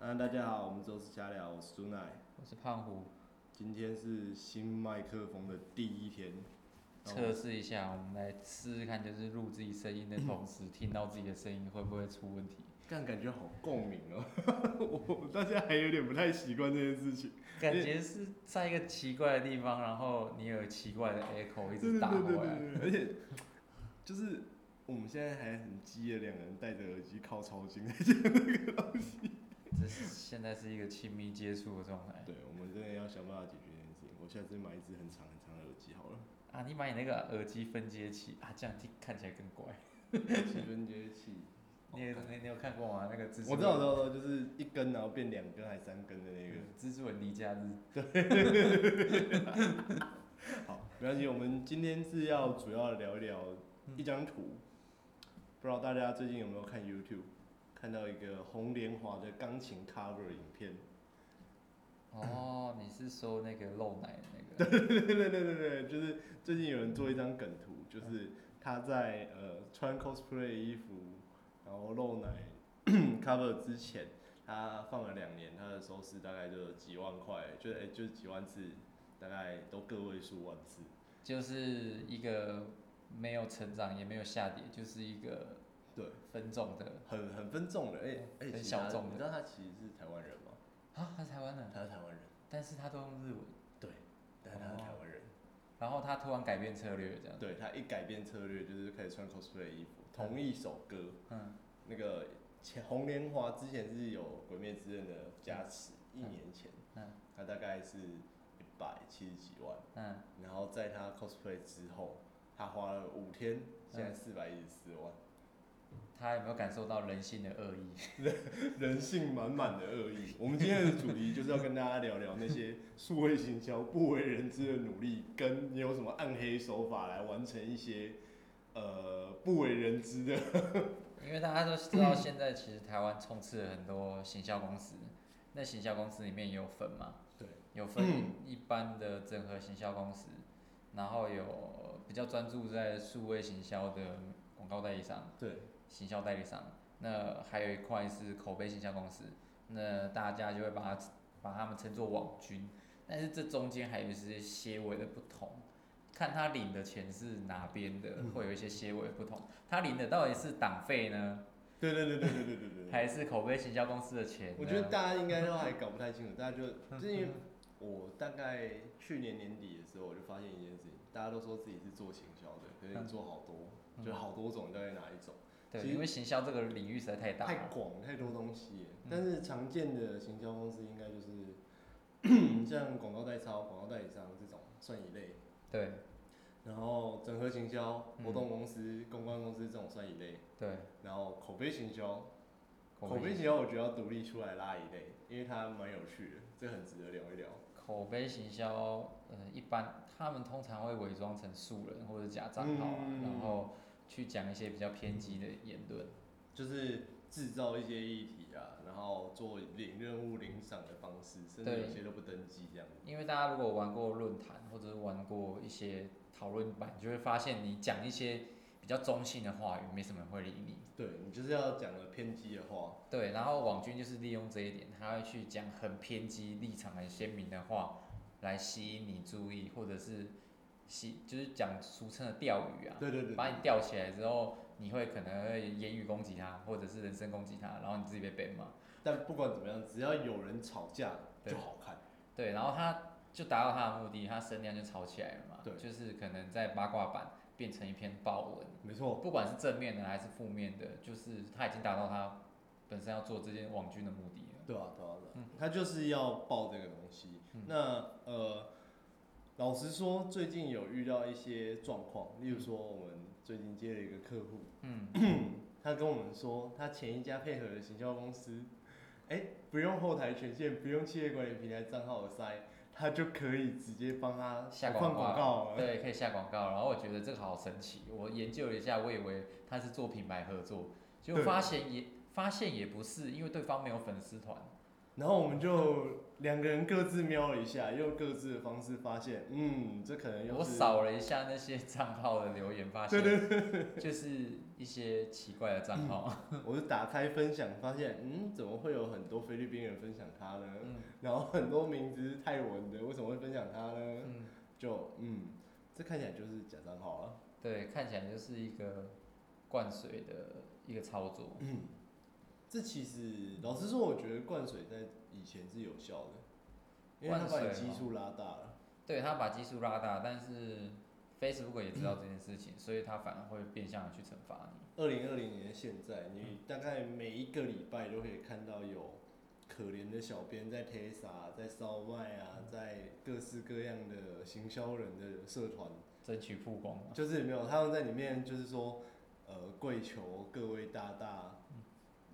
嗯，大家好，我们周四瞎聊，我是朱奈。我是胖虎，今天是新麦克风的第一天，测试一下，我们来试试看，就是录自己声音的同时，听到自己的声音会不会出问题？这样感觉好共鸣哦。我 大家还有点不太习惯这件事情。感觉是在一个奇怪的地方，然后你有奇怪的 echo 一直打过来。而且就是我们现在还很激的两个人戴着耳机靠超近在讲那个东西。现在是一个亲密接触的状态对，我们真的要想办法解决这件事情。我下次买一只很长很长的耳机好了。啊！你买你那个耳机分接器啊，这样听看起来更怪。气 分接器。你有你你有看过吗？那个蜘蛛我知道，我知道，就是一根然后变两根还三根的那个。蜘蛛人离家日，好，没关系，我们今天是要主要聊一聊一张图，不知道大家最近有没有看 YouTube，看到一个红莲华的钢琴 cover 影片。哦，你是说那个露奶的那个？对对对对对对，就是最近有人做一张梗图，就是他在呃穿 cosplay 衣服，然后露奶 cover 之前，他放了两年，他的收视大概就几万块，就哎、就是几万次，大概都个位数万次。就是一个没有成长也没有下跌，就是一个对，分众的。很很分众的，哎、哎、很小众你知道他其实是台湾人吗？啊，他是台湾人，他是台湾人，但是他都用日文，对，但是他是台湾人。然后他突然改变策略这样，对他一改变策略，就是开始穿 cosplay 的衣服，同一首歌，嗯，那个前红莲华之前是有《鬼灭之刃》的加持，一年前，嗯。他大概是一百七十几万，嗯，然后在他 cosplay 之后，他花了五天，现在四百一十四万，他有没有感受到人性的恶意？人性满满的恶意。我们今天的主题就是要跟大家聊聊那些数位行销不为人知的努力，跟你有什么暗黑手法来完成一些呃 不为人知的。因为大家都知道，现在其实台湾充斥了很多行销公司，那行销公司里面也有分嘛，对，有分一般的整合行销公司，然后有比较专注在数位行销的广告代理商。对，行销代理商，那还有一块是口碑行销公司，那大家就会把它把他们称作网军，但是这中间还有一些些微的不同，看他领的钱是哪边的，嗯。会有一些些微的不同。他领的到底是党费呢，对对对对对对对对对。还是口碑行销公司的钱？我觉得大家应该都还搞不太清楚，大家就 就是因为我大概去年年底的时候，我就发现一件事情，大家都说自己是做行销的，可是你做好多，嗯。就好多种，到底哪一种？对，因为行销这个领域实在太大太了。广太多东西但是常见的行销公司应该就是 像广告代操、广告代理商这种算一类，对。然后整合行销、嗯活动公司、公关公司这种算一类，对，然后口碑行销，口碑。碑行销我觉得要独立出来拉一类，因为它蛮有趣的，这很值得聊一聊。口碑行销，呃，一般他们通常会伪装成素人或者假账号啊，嗯。然后去讲一些比较偏激的言论。就是制造一些议题啊，然后做领任务、领赏的方式，甚至对有些都不登记这样子。因为大家如果玩过论坛或者是玩过一些讨论版，你就会发现你讲一些比较中性的话语，没什么人会理你。对你就是要讲的偏激的话，对，然后网军就是利用这一点，他会去讲很偏激、立场很鲜明的话，来吸引你注意，或者是吸，就是讲俗称的钓鱼啊。对对对，把你钓起来之后，你会可能会言语攻击他，或者是人身攻击他，然后你自己被 ban 嘛。但不管怎么样，只要有人吵架就好看。对，然后他就达到他的目的，他声量就吵起来了嘛。对就是可能在八卦版变成一篇爆文，没错，不管是正面的还是负面的，就是他已经达到他本身要做这件网军的目的了。对啊，对啊，对啊，嗯他就是要报这个东西。嗯那呃，老实说，最近有遇到一些状况，例如说，我们最近接了一个客户，嗯，他跟我们说，他前一家配合的行销公司，哎、不用后台权限，不用企业管理平台账号的塞，他就可以直接帮他下广广告了。对，可以下广告。然后我觉得这个好神奇，我研究了一下，我以为他是做品牌合作，结果对发现也发现也不是，因为对方没有粉丝团。然后我们就两个人各自瞄了一下，用各自的方式发现，嗯，这可能又我是扫了一下那些账号的留言，发现就是一些奇怪的账号。我就打开分享，发现，嗯，怎么会有很多菲律宾人分享他呢？嗯然后很多名字是泰文的，为什么会分享他呢？嗯，就，嗯，这看起来就是假账号啊。对，看起来就是一个灌水的一个操作。嗯，这其实老实说，我觉得灌水在以前是有效的，因为他把基数拉大了。对他把基数拉大，但是 Facebook 也知道 这件事情，所以他反而会变相的去惩罚你。二零二零年的现在，你大概每一个礼拜都可以看到有可怜的小编在 Tesla、在烧麦啊，在各式各样的行销人的社团，争取曝光嘛。就是没有他们在里面就是说，呃，跪求各位大大，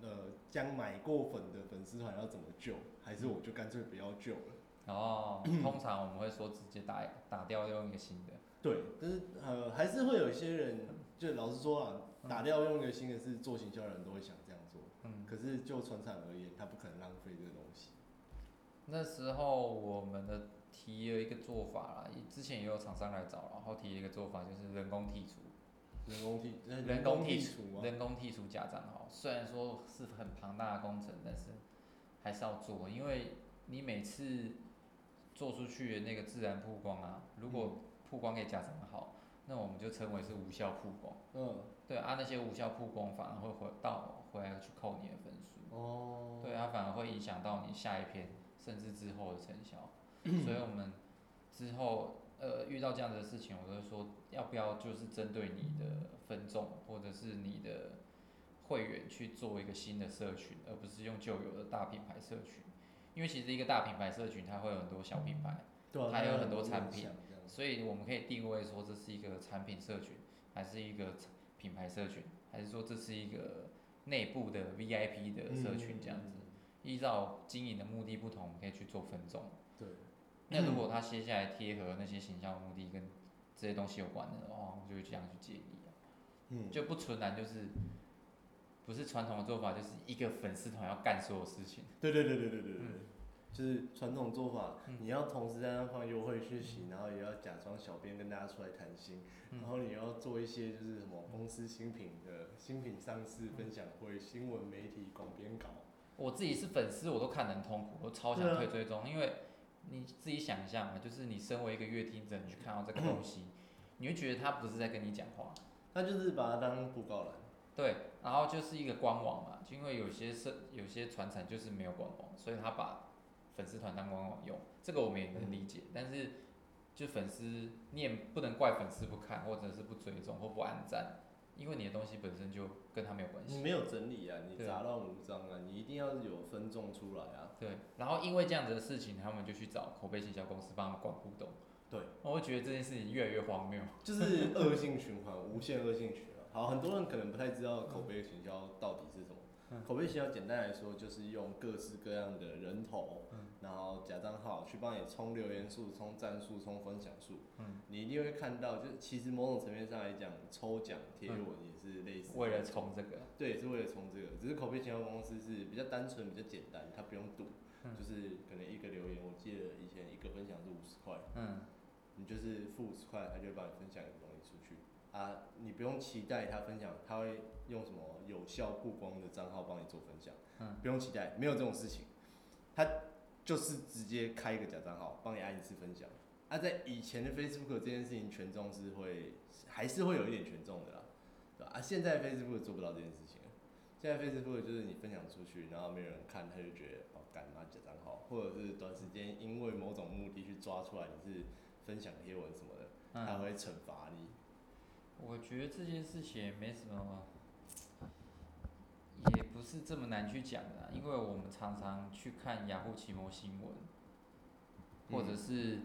呃，将买过粉的粉丝团要怎么救，还是我就干脆不要救了。然后 通常我们会说直接打打掉用一个新的。对，但是呃，还是会有一些人，就老实说啊，打掉用一个新的是做行销的人都会想这样做。嗯，可是就船厂而言，他不可能浪费这个东西。那时候我们的提了一个做法啦，之前也有厂商来找，然后提了一个做法就是人工剔除。人工剔，呃人工剔除啊，人工剔除假账号，虽然说是很庞大的工程，但是还是要做，因为你每次做出去的那个自然曝光啊，如果曝光给家长好，那我们就称为是无效曝光。嗯，对啊，那些无效曝光反而会回到回来去扣你的分数。哦，对，啊反而会影响到你下一篇甚至之后的成效。所以我们之后呃遇到这样的事情，我都会说要不要就是针对你的分众或者是你的会员去做一个新的社群，而不是用旧有的大品牌社群。因为其实一个大品牌社群它会有很多小品牌，对啊，还有很多产品所以我们可以定位说这是一个产品社群，还是一个品牌社群，还是说这是一个内部的 VIP 的社群这样子。依照经营的目的不同，可以去做分众。对，那如果他接下来贴合那些形象目的跟这些东西有关的话，我们就会这样去建议啊，嗯，就不纯然就是不是传统的做法，就是一个粉丝团要干所有事情。对对对对对对对。嗯，就是传统做法，嗯。你要同时在那放优惠讯息，然后也要假装小编跟大家出来谈心，嗯。然后你要做一些就是什么公司新品的新品上市分享会、新闻媒体广编稿，我自己是粉丝，我都看得很痛苦，我超想退 追踪，因为你自己想象嘛，就是你身为一个乐听者，你去看到这个东西，你会觉得他不是在跟你讲话，他就是把它当布告栏。对，然后就是一个官网嘛，就因为有些是有些传产就是没有官网，所以他把粉丝团当官网用，这个我们也能理解，但是就粉丝你也不能怪粉丝不看，或者是不追踪或不按赞，因为你的东西本身就跟他没有关系。你没有整理啊，你杂乱无章啊，你一定要有分众出来啊。对，然后因为这样子的事情，他们就去找口碑行销公司帮他们管互动。对，我会觉得这件事情越来越荒谬。就是恶性循环，无限恶性循环。好，很多人可能不太知道口碑行销到底是什么。嗯。口碑行销简单来说，就是用各式各样的人头，嗯。然后假账号去帮你冲留言数、冲赞数、冲分享数。嗯，你一定会看到，就是其实某种层面上来讲，抽奖贴文也是类似。为了冲这个，对，是为了冲这个，只是口碑行销公司是比较单纯、比较简单，它不用赌，嗯。就是可能一个留言，我记得以前一个分享是五十块，嗯，你就是付五十块，他就会帮你分享一个东西出去啊，你不用期待他分享，他会用什么有效曝光的账号帮你做分享，嗯不用期待，没有这种事情，他就是直接开一个假账号帮你按一次分享。啊，在以前的 Facebook 这件事情权重是会还是会有一点权重的啦，对吧？啊，现在 Facebook 做不到这件事情。现在 Facebook 就是你分享出去，然后没有人看，他就觉得哦，干嘛假账号，或者是短时间因为某种目的去抓出来你是分享贴文什么的，他嗯，会惩罚你。我觉得这件事情也没什么，也不是这么难去讲的啊、因为我们常常去看雅虎奇摩新闻，或者嗯是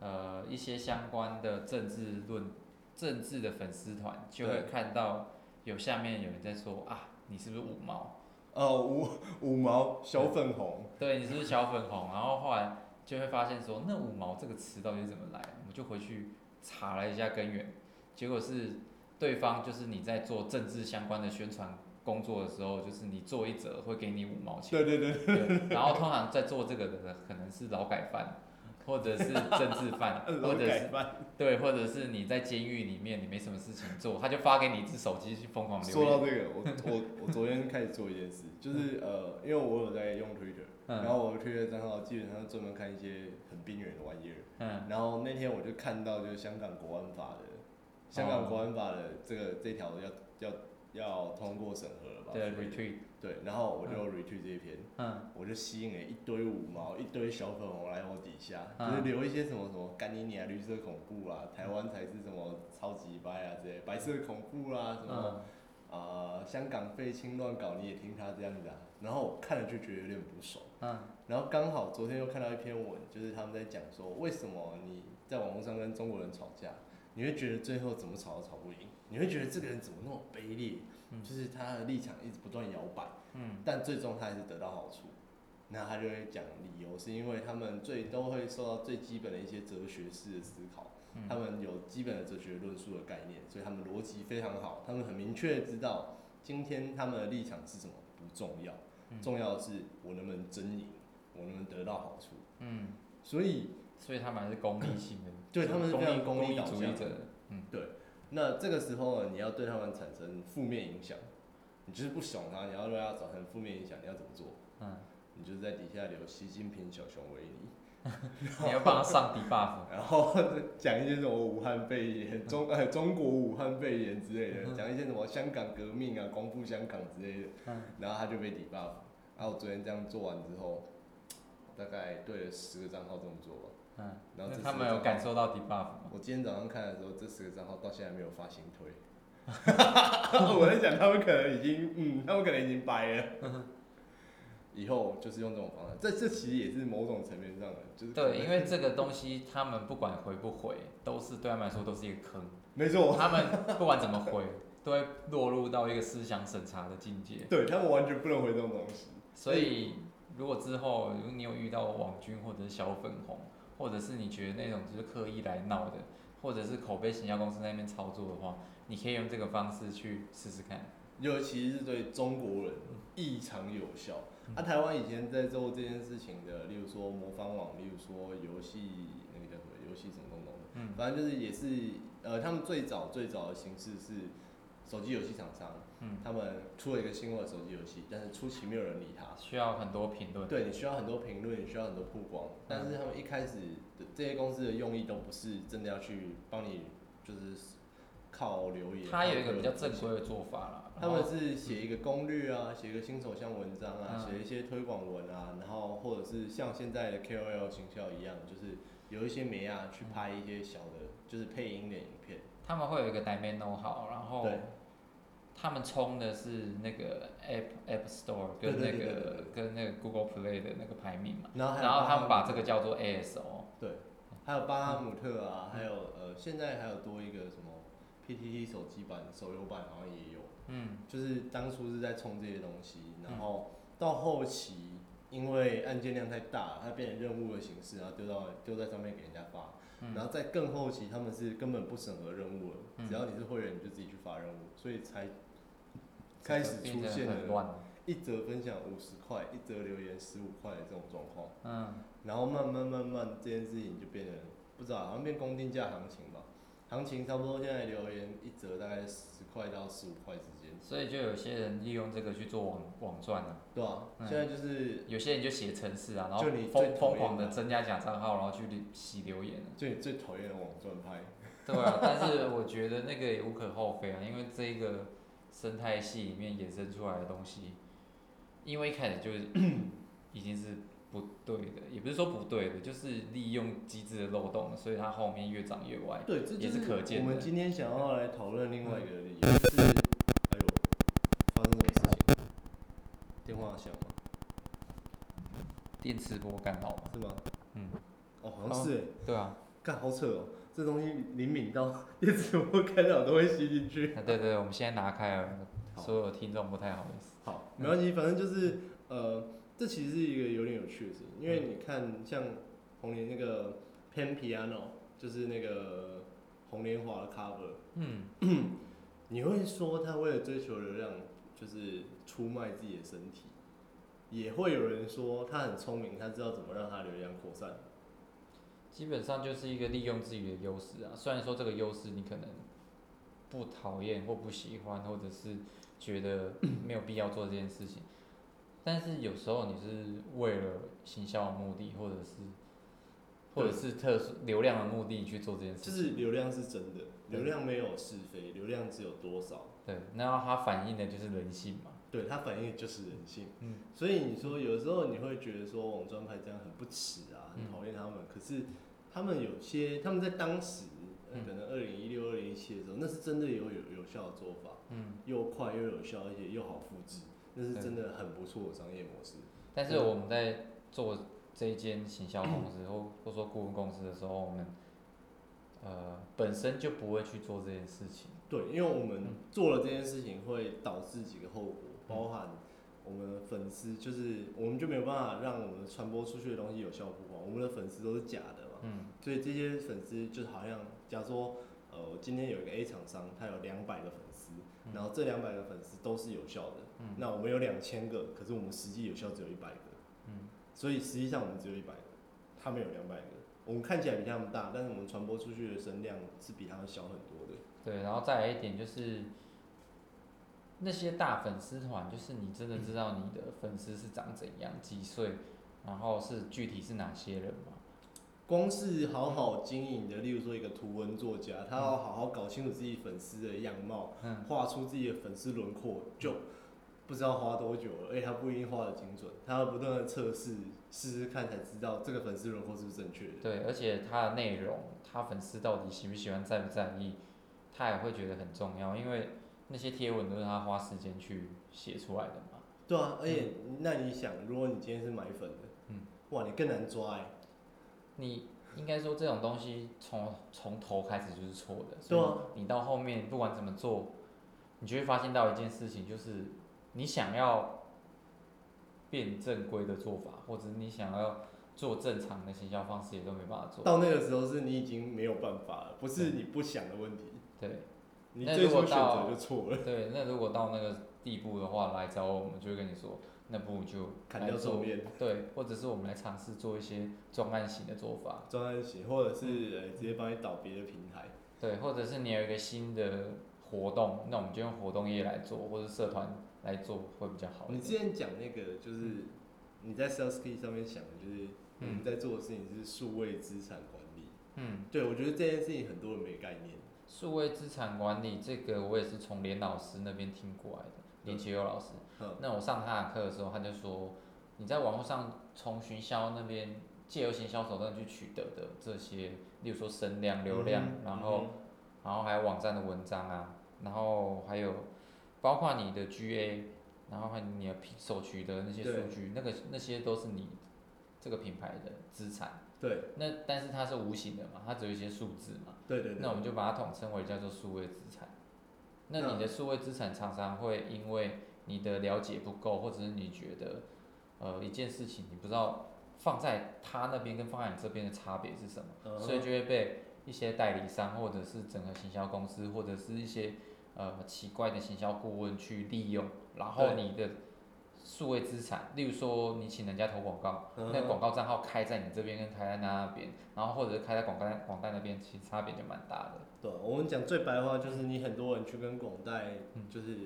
呃一些相关的政治论、政治的粉丝团，就会看到有下面有人在说啊，你是不是五毛？哦，五五毛小粉红，对，你是不是小粉红？然后后来就会发现说，那五毛这个词到底怎么来？我们就回去查了一下根源，结果是对方就是你在做政治相关的宣传工作的时候，就是你做一折会给你五毛钱，对对对，对，然后通常在做这个的人可能是劳改犯，或者是政治犯，或者是犯。对，或者是你在监狱里面你没什么事情做，他就发给你一只手机去疯狂留言。说到这个，我我我昨天开始做一件事，就是呃，因为我有在用 Twitter，、然嗯后我的 Twitter 账号基本上专门看一些很边缘的玩意儿。嗯然后那天我就看到就是香港国安法的，香港国安法的这个这条要要要通过审核了吧？对，retweet，对，然后我就 retweet 这一篇，嗯我就吸引了一堆五毛、一堆小粉红来我底下，嗯就是留一些什么什么干你娘绿色恐怖啊，台湾才是什么超级掰啊之类，白色恐怖啦什么。嗯啊、香港废青乱搞，你也听他这样子啊？然后我看了就觉得有点不爽。嗯然后刚好昨天又看到一篇文，就是他们在讲说，为什么你在网络上跟中国人吵架，你会觉得最后怎么吵都吵不赢，你会觉得这个人怎么那么卑劣，嗯。就是他的立场一直不断摇摆，嗯。但最终他还是得到好处。那他就会讲理由，是因为他们最都会受到最基本的一些哲学式的思考，嗯。他们有基本的哲学论述的概念，所以他们逻辑非常好，他们很明确知道今天他们的立场是什么不重要，嗯。重要的是我能不能争赢，我能不能得到好处。嗯，所以，所以他们还是功利性的，对他们是非常功利主义者。嗯对那这个时候呢，你要对他们产生负面影响，你就是不爽他，你要对他造成负面影响，你要怎么做？嗯，你就是在底下留习近平小熊维尼，你要帮他上 debuff。然后讲一些什么武汉肺炎、中呃中国武汉肺炎之类的，讲一些什么香港革命啊、光复香港之类的，嗯然后他就被 debuff。然后我昨天这样做完之后，大概对了十个账号这么做吧。嗯，然后那他们有感受到 debuff 吗？我今天早上看的时候，这十个账号到现在没有发新推。我在想，他们可能已经，嗯，他们可能已经掰了。以后就是用这种方式，这这其实也是某种层面上的，就是对，因为这个东西他们不管回不回，都是对他们来说都是一个坑。没错，他们不管怎么回，都会落入到一个思想审查的境界。对他们完全不能回这种东西。所以，如果之后如果你有遇到网军或者是小粉红，或者是你觉得那种就是刻意来闹的，或者是口碑行销公司那边操作的话，你可以用这个方式去试试看。尤其是对中国人异常有效。嗯啊，台湾以前在做这件事情的，例如说魔方网，例如说游戏那个叫什么游戏什么东东的，嗯反正就是也是呃，他们最早最早的形式是手机游戏厂商，嗯，他们出了一个新的手机游戏，但是初期没有人理他。需要很多评论。对你需要很多评论，你需要很多曝光，但是他们一开始的这些公司的用意都不是真的要去帮你，就是靠留言。他有一个比较正规的做法啦。他们是写一个攻略啊，写一个新手项文章啊，嗯写一些推广文啊，然后或者是像现在的 KOL 形销一样，就是有一些媒啊去拍一些小的，就是配音的影片。他们会有一个 domain know how，然后对他们冲的是那个 App App Store 跟那个跟那个 Google Play 的那个排名嘛，然后他们把这个叫做 ASO，对还有巴哈姆特啊，还有呃，现在还有多一个什么 PTT 手机版、手游版好像也有。嗯。就是当初是在冲这些东西，然后到后期因为案件量太大，它变成任务的形式，然后丢到丢在上面给人家发，嗯。然后在更后期他们是根本不审核任务了，嗯。只要你是会员你就自己去发任务，所以才开始出现了，一则分享五十块，一则留言十五块的这种状况，嗯。然后慢慢慢慢这件事情就变成不知道好像变公定价行情吧，行情差不多现在留言一则大概十块到十五块之间。所以就有些人利用这个去做网网赚啊，对啊，嗯现在就是有些人就写程式啊，然后就你最疯疯狂的增加假账号，然后去洗留言。最最讨厌的网赚派。对啊，但是我觉得那个也无可厚非啊，因为这个生态系里面衍生出来的东西，因为一开始就 已经是不对的，也不是说不对的，就是利用机制的漏洞，所以它后面越长越歪。对，这也就是可见的我们今天想要来讨论另外一个理由是，哎呦，发生什么事情？电话响吗？电磁波干扰吗，是吗？嗯，哦，好像是哎，对啊，干好扯哦，这东西灵敏到电磁波干扰都会吸进去。啊对对对，我们现在拿开了，所有听众不太好意思。好，没关系，反正就是呃，这其实是一个有点有趣的事情，因为你看像红莲那个 Pan Piano，就是那个红莲华的 cover，嗯，你会说他为了追求流量就是出卖自己的身体，也会有人说他很聪明，他知道怎么让他流量扩散。基本上就是一个利用自己的优势啊。虽然说这个优势你可能不讨厌或不喜欢，或者是觉得没有必要做这件事情，但是有时候你是为了行销的目的，或者是或者是特殊流量的目的去做这件事情。就是流量是真的，流量没有是非，流量只有多少。对，那它反映的就是人性嘛。对，它反映的就是人性。嗯。所以你说有时候你会觉得说网专牌这样很不耻啊，很讨厌他们。可是他们有些他们在当时，呃可能二零一六、二零一七的时候，那是真的有有有效的做法，嗯。又快又有效，而且又好复制，那是真的很不错的商业模式。但是我们在做这一间行销公司或或说顾问公司的时候，我们呃本身就不会去做这件事情。对，因为我们做了这件事情会导致几个后果，包含我们的粉丝就是我们就没有办法让我们传播出去的东西有效曝光，我们的粉丝都是假的嘛，嗯，所以这些粉丝就好像，假如说呃今天有一个 A 厂商，他有两百个粉丝，然后这两百个粉丝都是有效的，嗯。那我们有两千个，可是我们实际有效只有一百个，嗯，所以实际上我们只有一百个，他们有两百个，我们看起来比他们大，但是我们传播出去的声量是比他们小很多的。对，然后再来一点就是，那些大粉丝团，就是你真的知道你的粉丝是长怎样、几岁，然后是具体是哪些人吗？光是好好经营的，例如说一个图文作家，他要好好搞清楚自己粉丝的样貌，嗯画出自己的粉丝轮廓，就不知道花多久了，而且他不一定画的精准，他要不断的测试，试试看才知道这个粉丝轮廓是不是正确的。对，而且他的内容，他粉丝到底喜不喜欢、在不在意，他也会觉得很重要，因为那些贴文都是他花时间去写出来的嘛。对啊，而且那你想，如果你今天是买粉的，嗯，哇，你更难抓哎、你应该说这种东西从从头开始就是错的，所以你到后面不管怎么做，你就会发现到一件事情，就是你想要变正规的做法，或者你想要做正常的行销方式，也都没办法做。到那个时候是你已经没有办法了，不是你不想的问题，对。你最初选择到就错了，对，那如果到那个地步的话，来找我，我们就会跟你说，那不如就砍掉桌面。对，或者是我们来尝试做一些专案型的做法，专案型，或者是呃直接帮你导别的平台。对，或者是你有一个新的活动，那我们就用活动业来做，或者社团来做会比较好你。之前讲那个就是你在 Sales Key 上面想的，就是我们嗯在做的事情是数位资产管理。嗯，对，我觉得这件事情很多人没概念。数位资产管理这个我也是从连老师那边听过来的，连奇佑老师。嗯那我上他的课的时候，他就说，你在网络上从行销那边借由行销手段去取得的这些，例如说声量、流量，嗯然后然后还有网站的文章啊，然后还有包括你的 GA，然后还有你的 Pixel 取得那些数据，那个那些都是你这个品牌的资产。对那但是它是无形的嘛，它只有一些数字嘛，对对对。那我们就把它统称为叫做数位资产。那那你的数位资产常常会因为你的了解不够，或者是你觉得呃一件事情你不知道放在他那边跟放在你这边的差别是什么，嗯。所以就会被一些代理商或者是整个行销公司或者是一些呃奇怪的行销顾问去利用，然后你的数位资产，例如说你请人家投广告，嗯那个广告账号开在你这边跟开在那边，然后或者是开在广代广代那边，其实差别就蛮大的。对，我们讲最白话就是你很多人去跟广代，嗯就是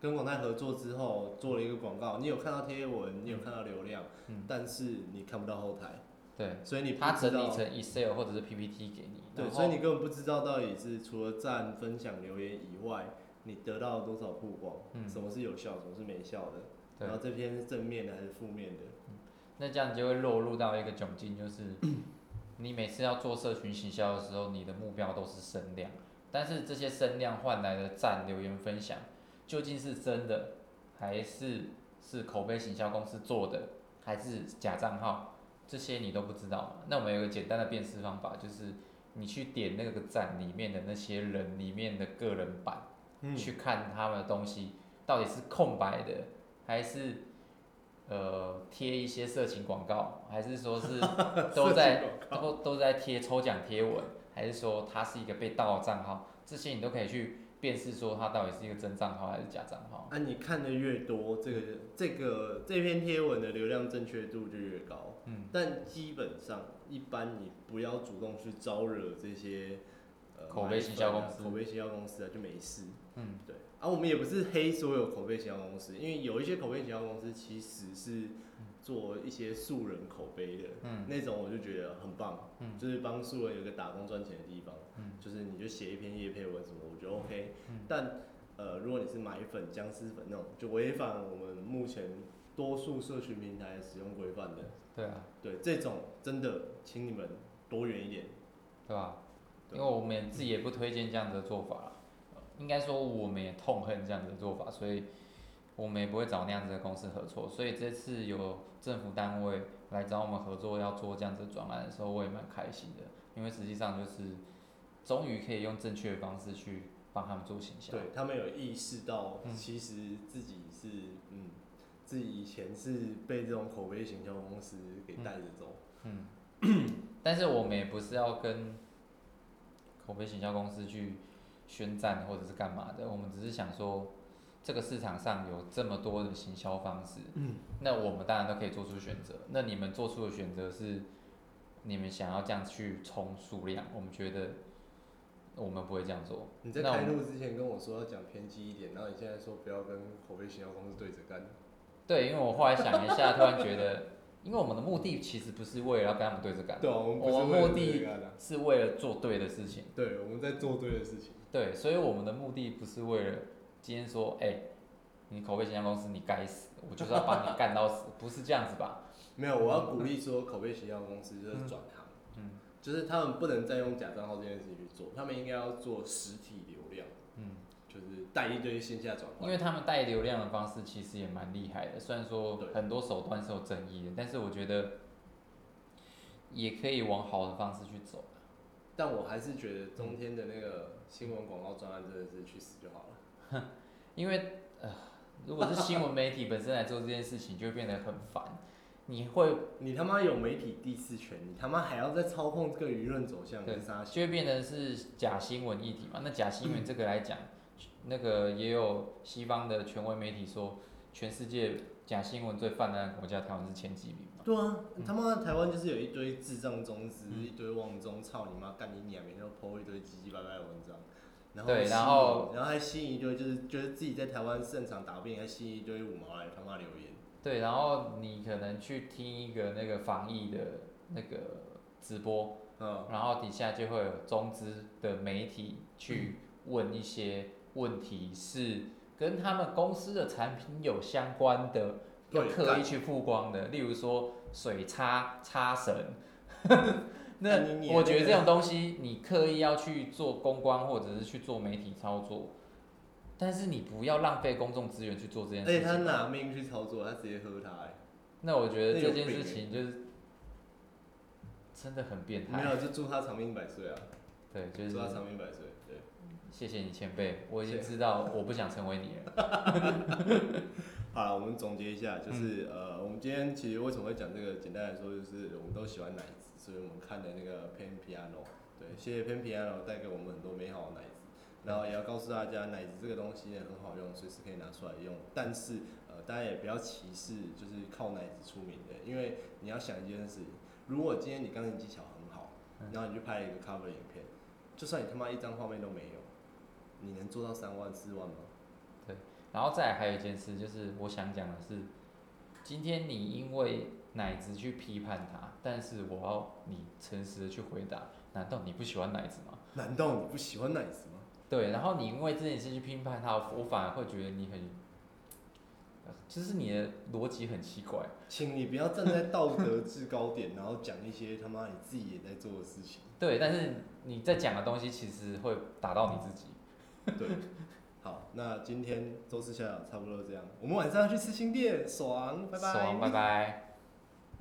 跟广代合作之后做了一个广告，你有看到贴文，你有看到流量，嗯但是你看不到后台，对，所以你。整理成 Excel 或者是 PPT 给你，对，所以你根本不知道到底是除了赞、分享、留言以外，你得到了多少曝光，嗯什么是有效，什么是没效的，对然后这篇是正面的还是负面的，那这样你就会落入到一个窘境，就是 你每次要做社群行销的时候，你的目标都是声量，但是这些声量换来的赞、留言、分享，究竟是真的，还是是口碑行销公司做的，还是假账号？这些你都不知道嘛？那我们有个简单的辨识方法，就是你去点那个赞里面的那些人里面的个人版，嗯，去看他们的东西到底是空白的，还是呃贴一些色情广告，还是说是 都在都都在贴抽奖贴文，还是说它是一个被盗的账号？这些你都可以去辨识说它到底是一个真账号还是假账号。啊，你看的越多，这个这个这篇贴文的流量正确度就越高。嗯，但基本上，一般你不要主动去招惹这些呃口碑行销公司口碑行销公司啊，就没事。嗯，对。啊，我们也不是黑所有口碑行销公司，因为有一些口碑行销公司其实是做一些素人口碑的，嗯那种我就觉得很棒，嗯就是帮素人有个打工赚钱的地方，嗯就是你就写一篇叶配文什么，我觉得 OK，、嗯但呃，如果你是买粉、僵尸粉那种，就违反我们目前多数社群平台使用规范的，对啊，对这种真的，请你们躲远一点。对吧？因为我们也自己也不推荐这样子的做法应该说我们也痛恨这样子的做法，所以我们也不会找那样子的公司合作。所以这次有政府单位来找我们合作要做这样子的专案的时候，我也蛮开心的，因为实际上就是终于可以用正确的方式去帮他们做形象。对他们有意识到，嗯其实自己是嗯，自己以前是被这种口碑行销公司给带着走。嗯，但是我们也不是要跟口碑行销公司去宣战或者是干嘛的，我们只是想说，这个市场上有这么多的行销方式，嗯，那我们当然都可以做出选择。那你们做出的选择是，你们想要这样去冲数量，我们觉得我们不会这样做。你在那我们开录之前跟我说要讲偏激一点，然后你现在说不要跟口碑行销公司对着干。对，因为我后来想一下，突然觉得，因为我们的目的其实不是为了要跟他们对着干，对啊，我们目的。是为了做对的事情。对，我们在做对的事情。对，所以我们的目的不是为了今天说，哎、你口碑形象公司你该死，我就是要把你干到死，不是这样子吧？没有，我要鼓励说口碑形象公司就是转行，嗯就是他们不能再用假账号这件事情去做，他们应该要做实体流就是带一堆线下转换。因为他们带流量的方式其实也蛮厉害的，虽然说很多手段是有争议的，但是我觉得也可以往好的方式去走。但我还是觉得中天的那个新闻广告专案真的是去死就好了。因为呃，如果是新闻媒体本身来做这件事情，就会变得很烦。你会你他妈有媒体第四权，你他妈还要再操控这个舆论走向，对跟啥？就会变成是假新闻议题嘛。那假新闻 这个来讲，那个也有西方的权威媒体说，全世界假新闻最泛滥的国家，台湾是前几名嘛。对啊，他妈台湾就是有一堆智障中资，嗯一堆妄中，操你妈，干你娘，每天都 po 一堆唧唧歪歪的文章，然后对然后然后还吸引一堆就是觉得自己在台湾胜场打遍，还吸引一堆五毛来他妈留言。对，然后你可能去听一个那个防疫的那个直播，嗯，然后底下就会有中资的媒体去问一些问题，是跟他们公司的产品有相关的，要刻意去曝光的，例如说水叉叉神。那我觉得这种东西，你刻意要去做公关或者是去做媒体操作，但是你不要浪费公众资源去做这件而且他事情。拿命去操作，他直接喝他、欸，那我觉得这件事情就是真的很变态。没有就祝他长命百岁啊，对，就是祝他长命百岁。对，谢谢你前辈，我已经知道我不想成为你了。好了，我们总结一下，就是、嗯呃，我们今天其实为什么会讲这个？简单来说，就是我们都喜欢奶子，所以我们看的那个 Pen Piano，对，谢谢 Pen Piano 带给我们很多美好的奶子。然后也要告诉大家，奶子这个东西也很好用，随时可以拿出来用。但是呃，大家也不要歧视，就是靠奶子出名的，因为你要想一件事，如果今天你钢琴技巧很好，嗯然后你去拍一个 cover 影片，就算你他妈一张画面都没有，你能做到三万四万吗？对然后再来还有一件事，就是我想讲的是，今天你因为奶子去批判他，但是我要你诚实的去回答，难道你不喜欢奶子吗？难道你不喜欢奶子吗？对，然后你因为这件事去批判他，我反而会觉得你很，呃就是你的逻辑很奇怪。请你不要站在道德制高点，然后讲一些他妈你自己也在做的事情。对，但是你在讲的东西其实会打到你自己。对，好，那今天周四下午差不多这样，我们晚上要去吃新店，爽，拜拜。爽，拜拜。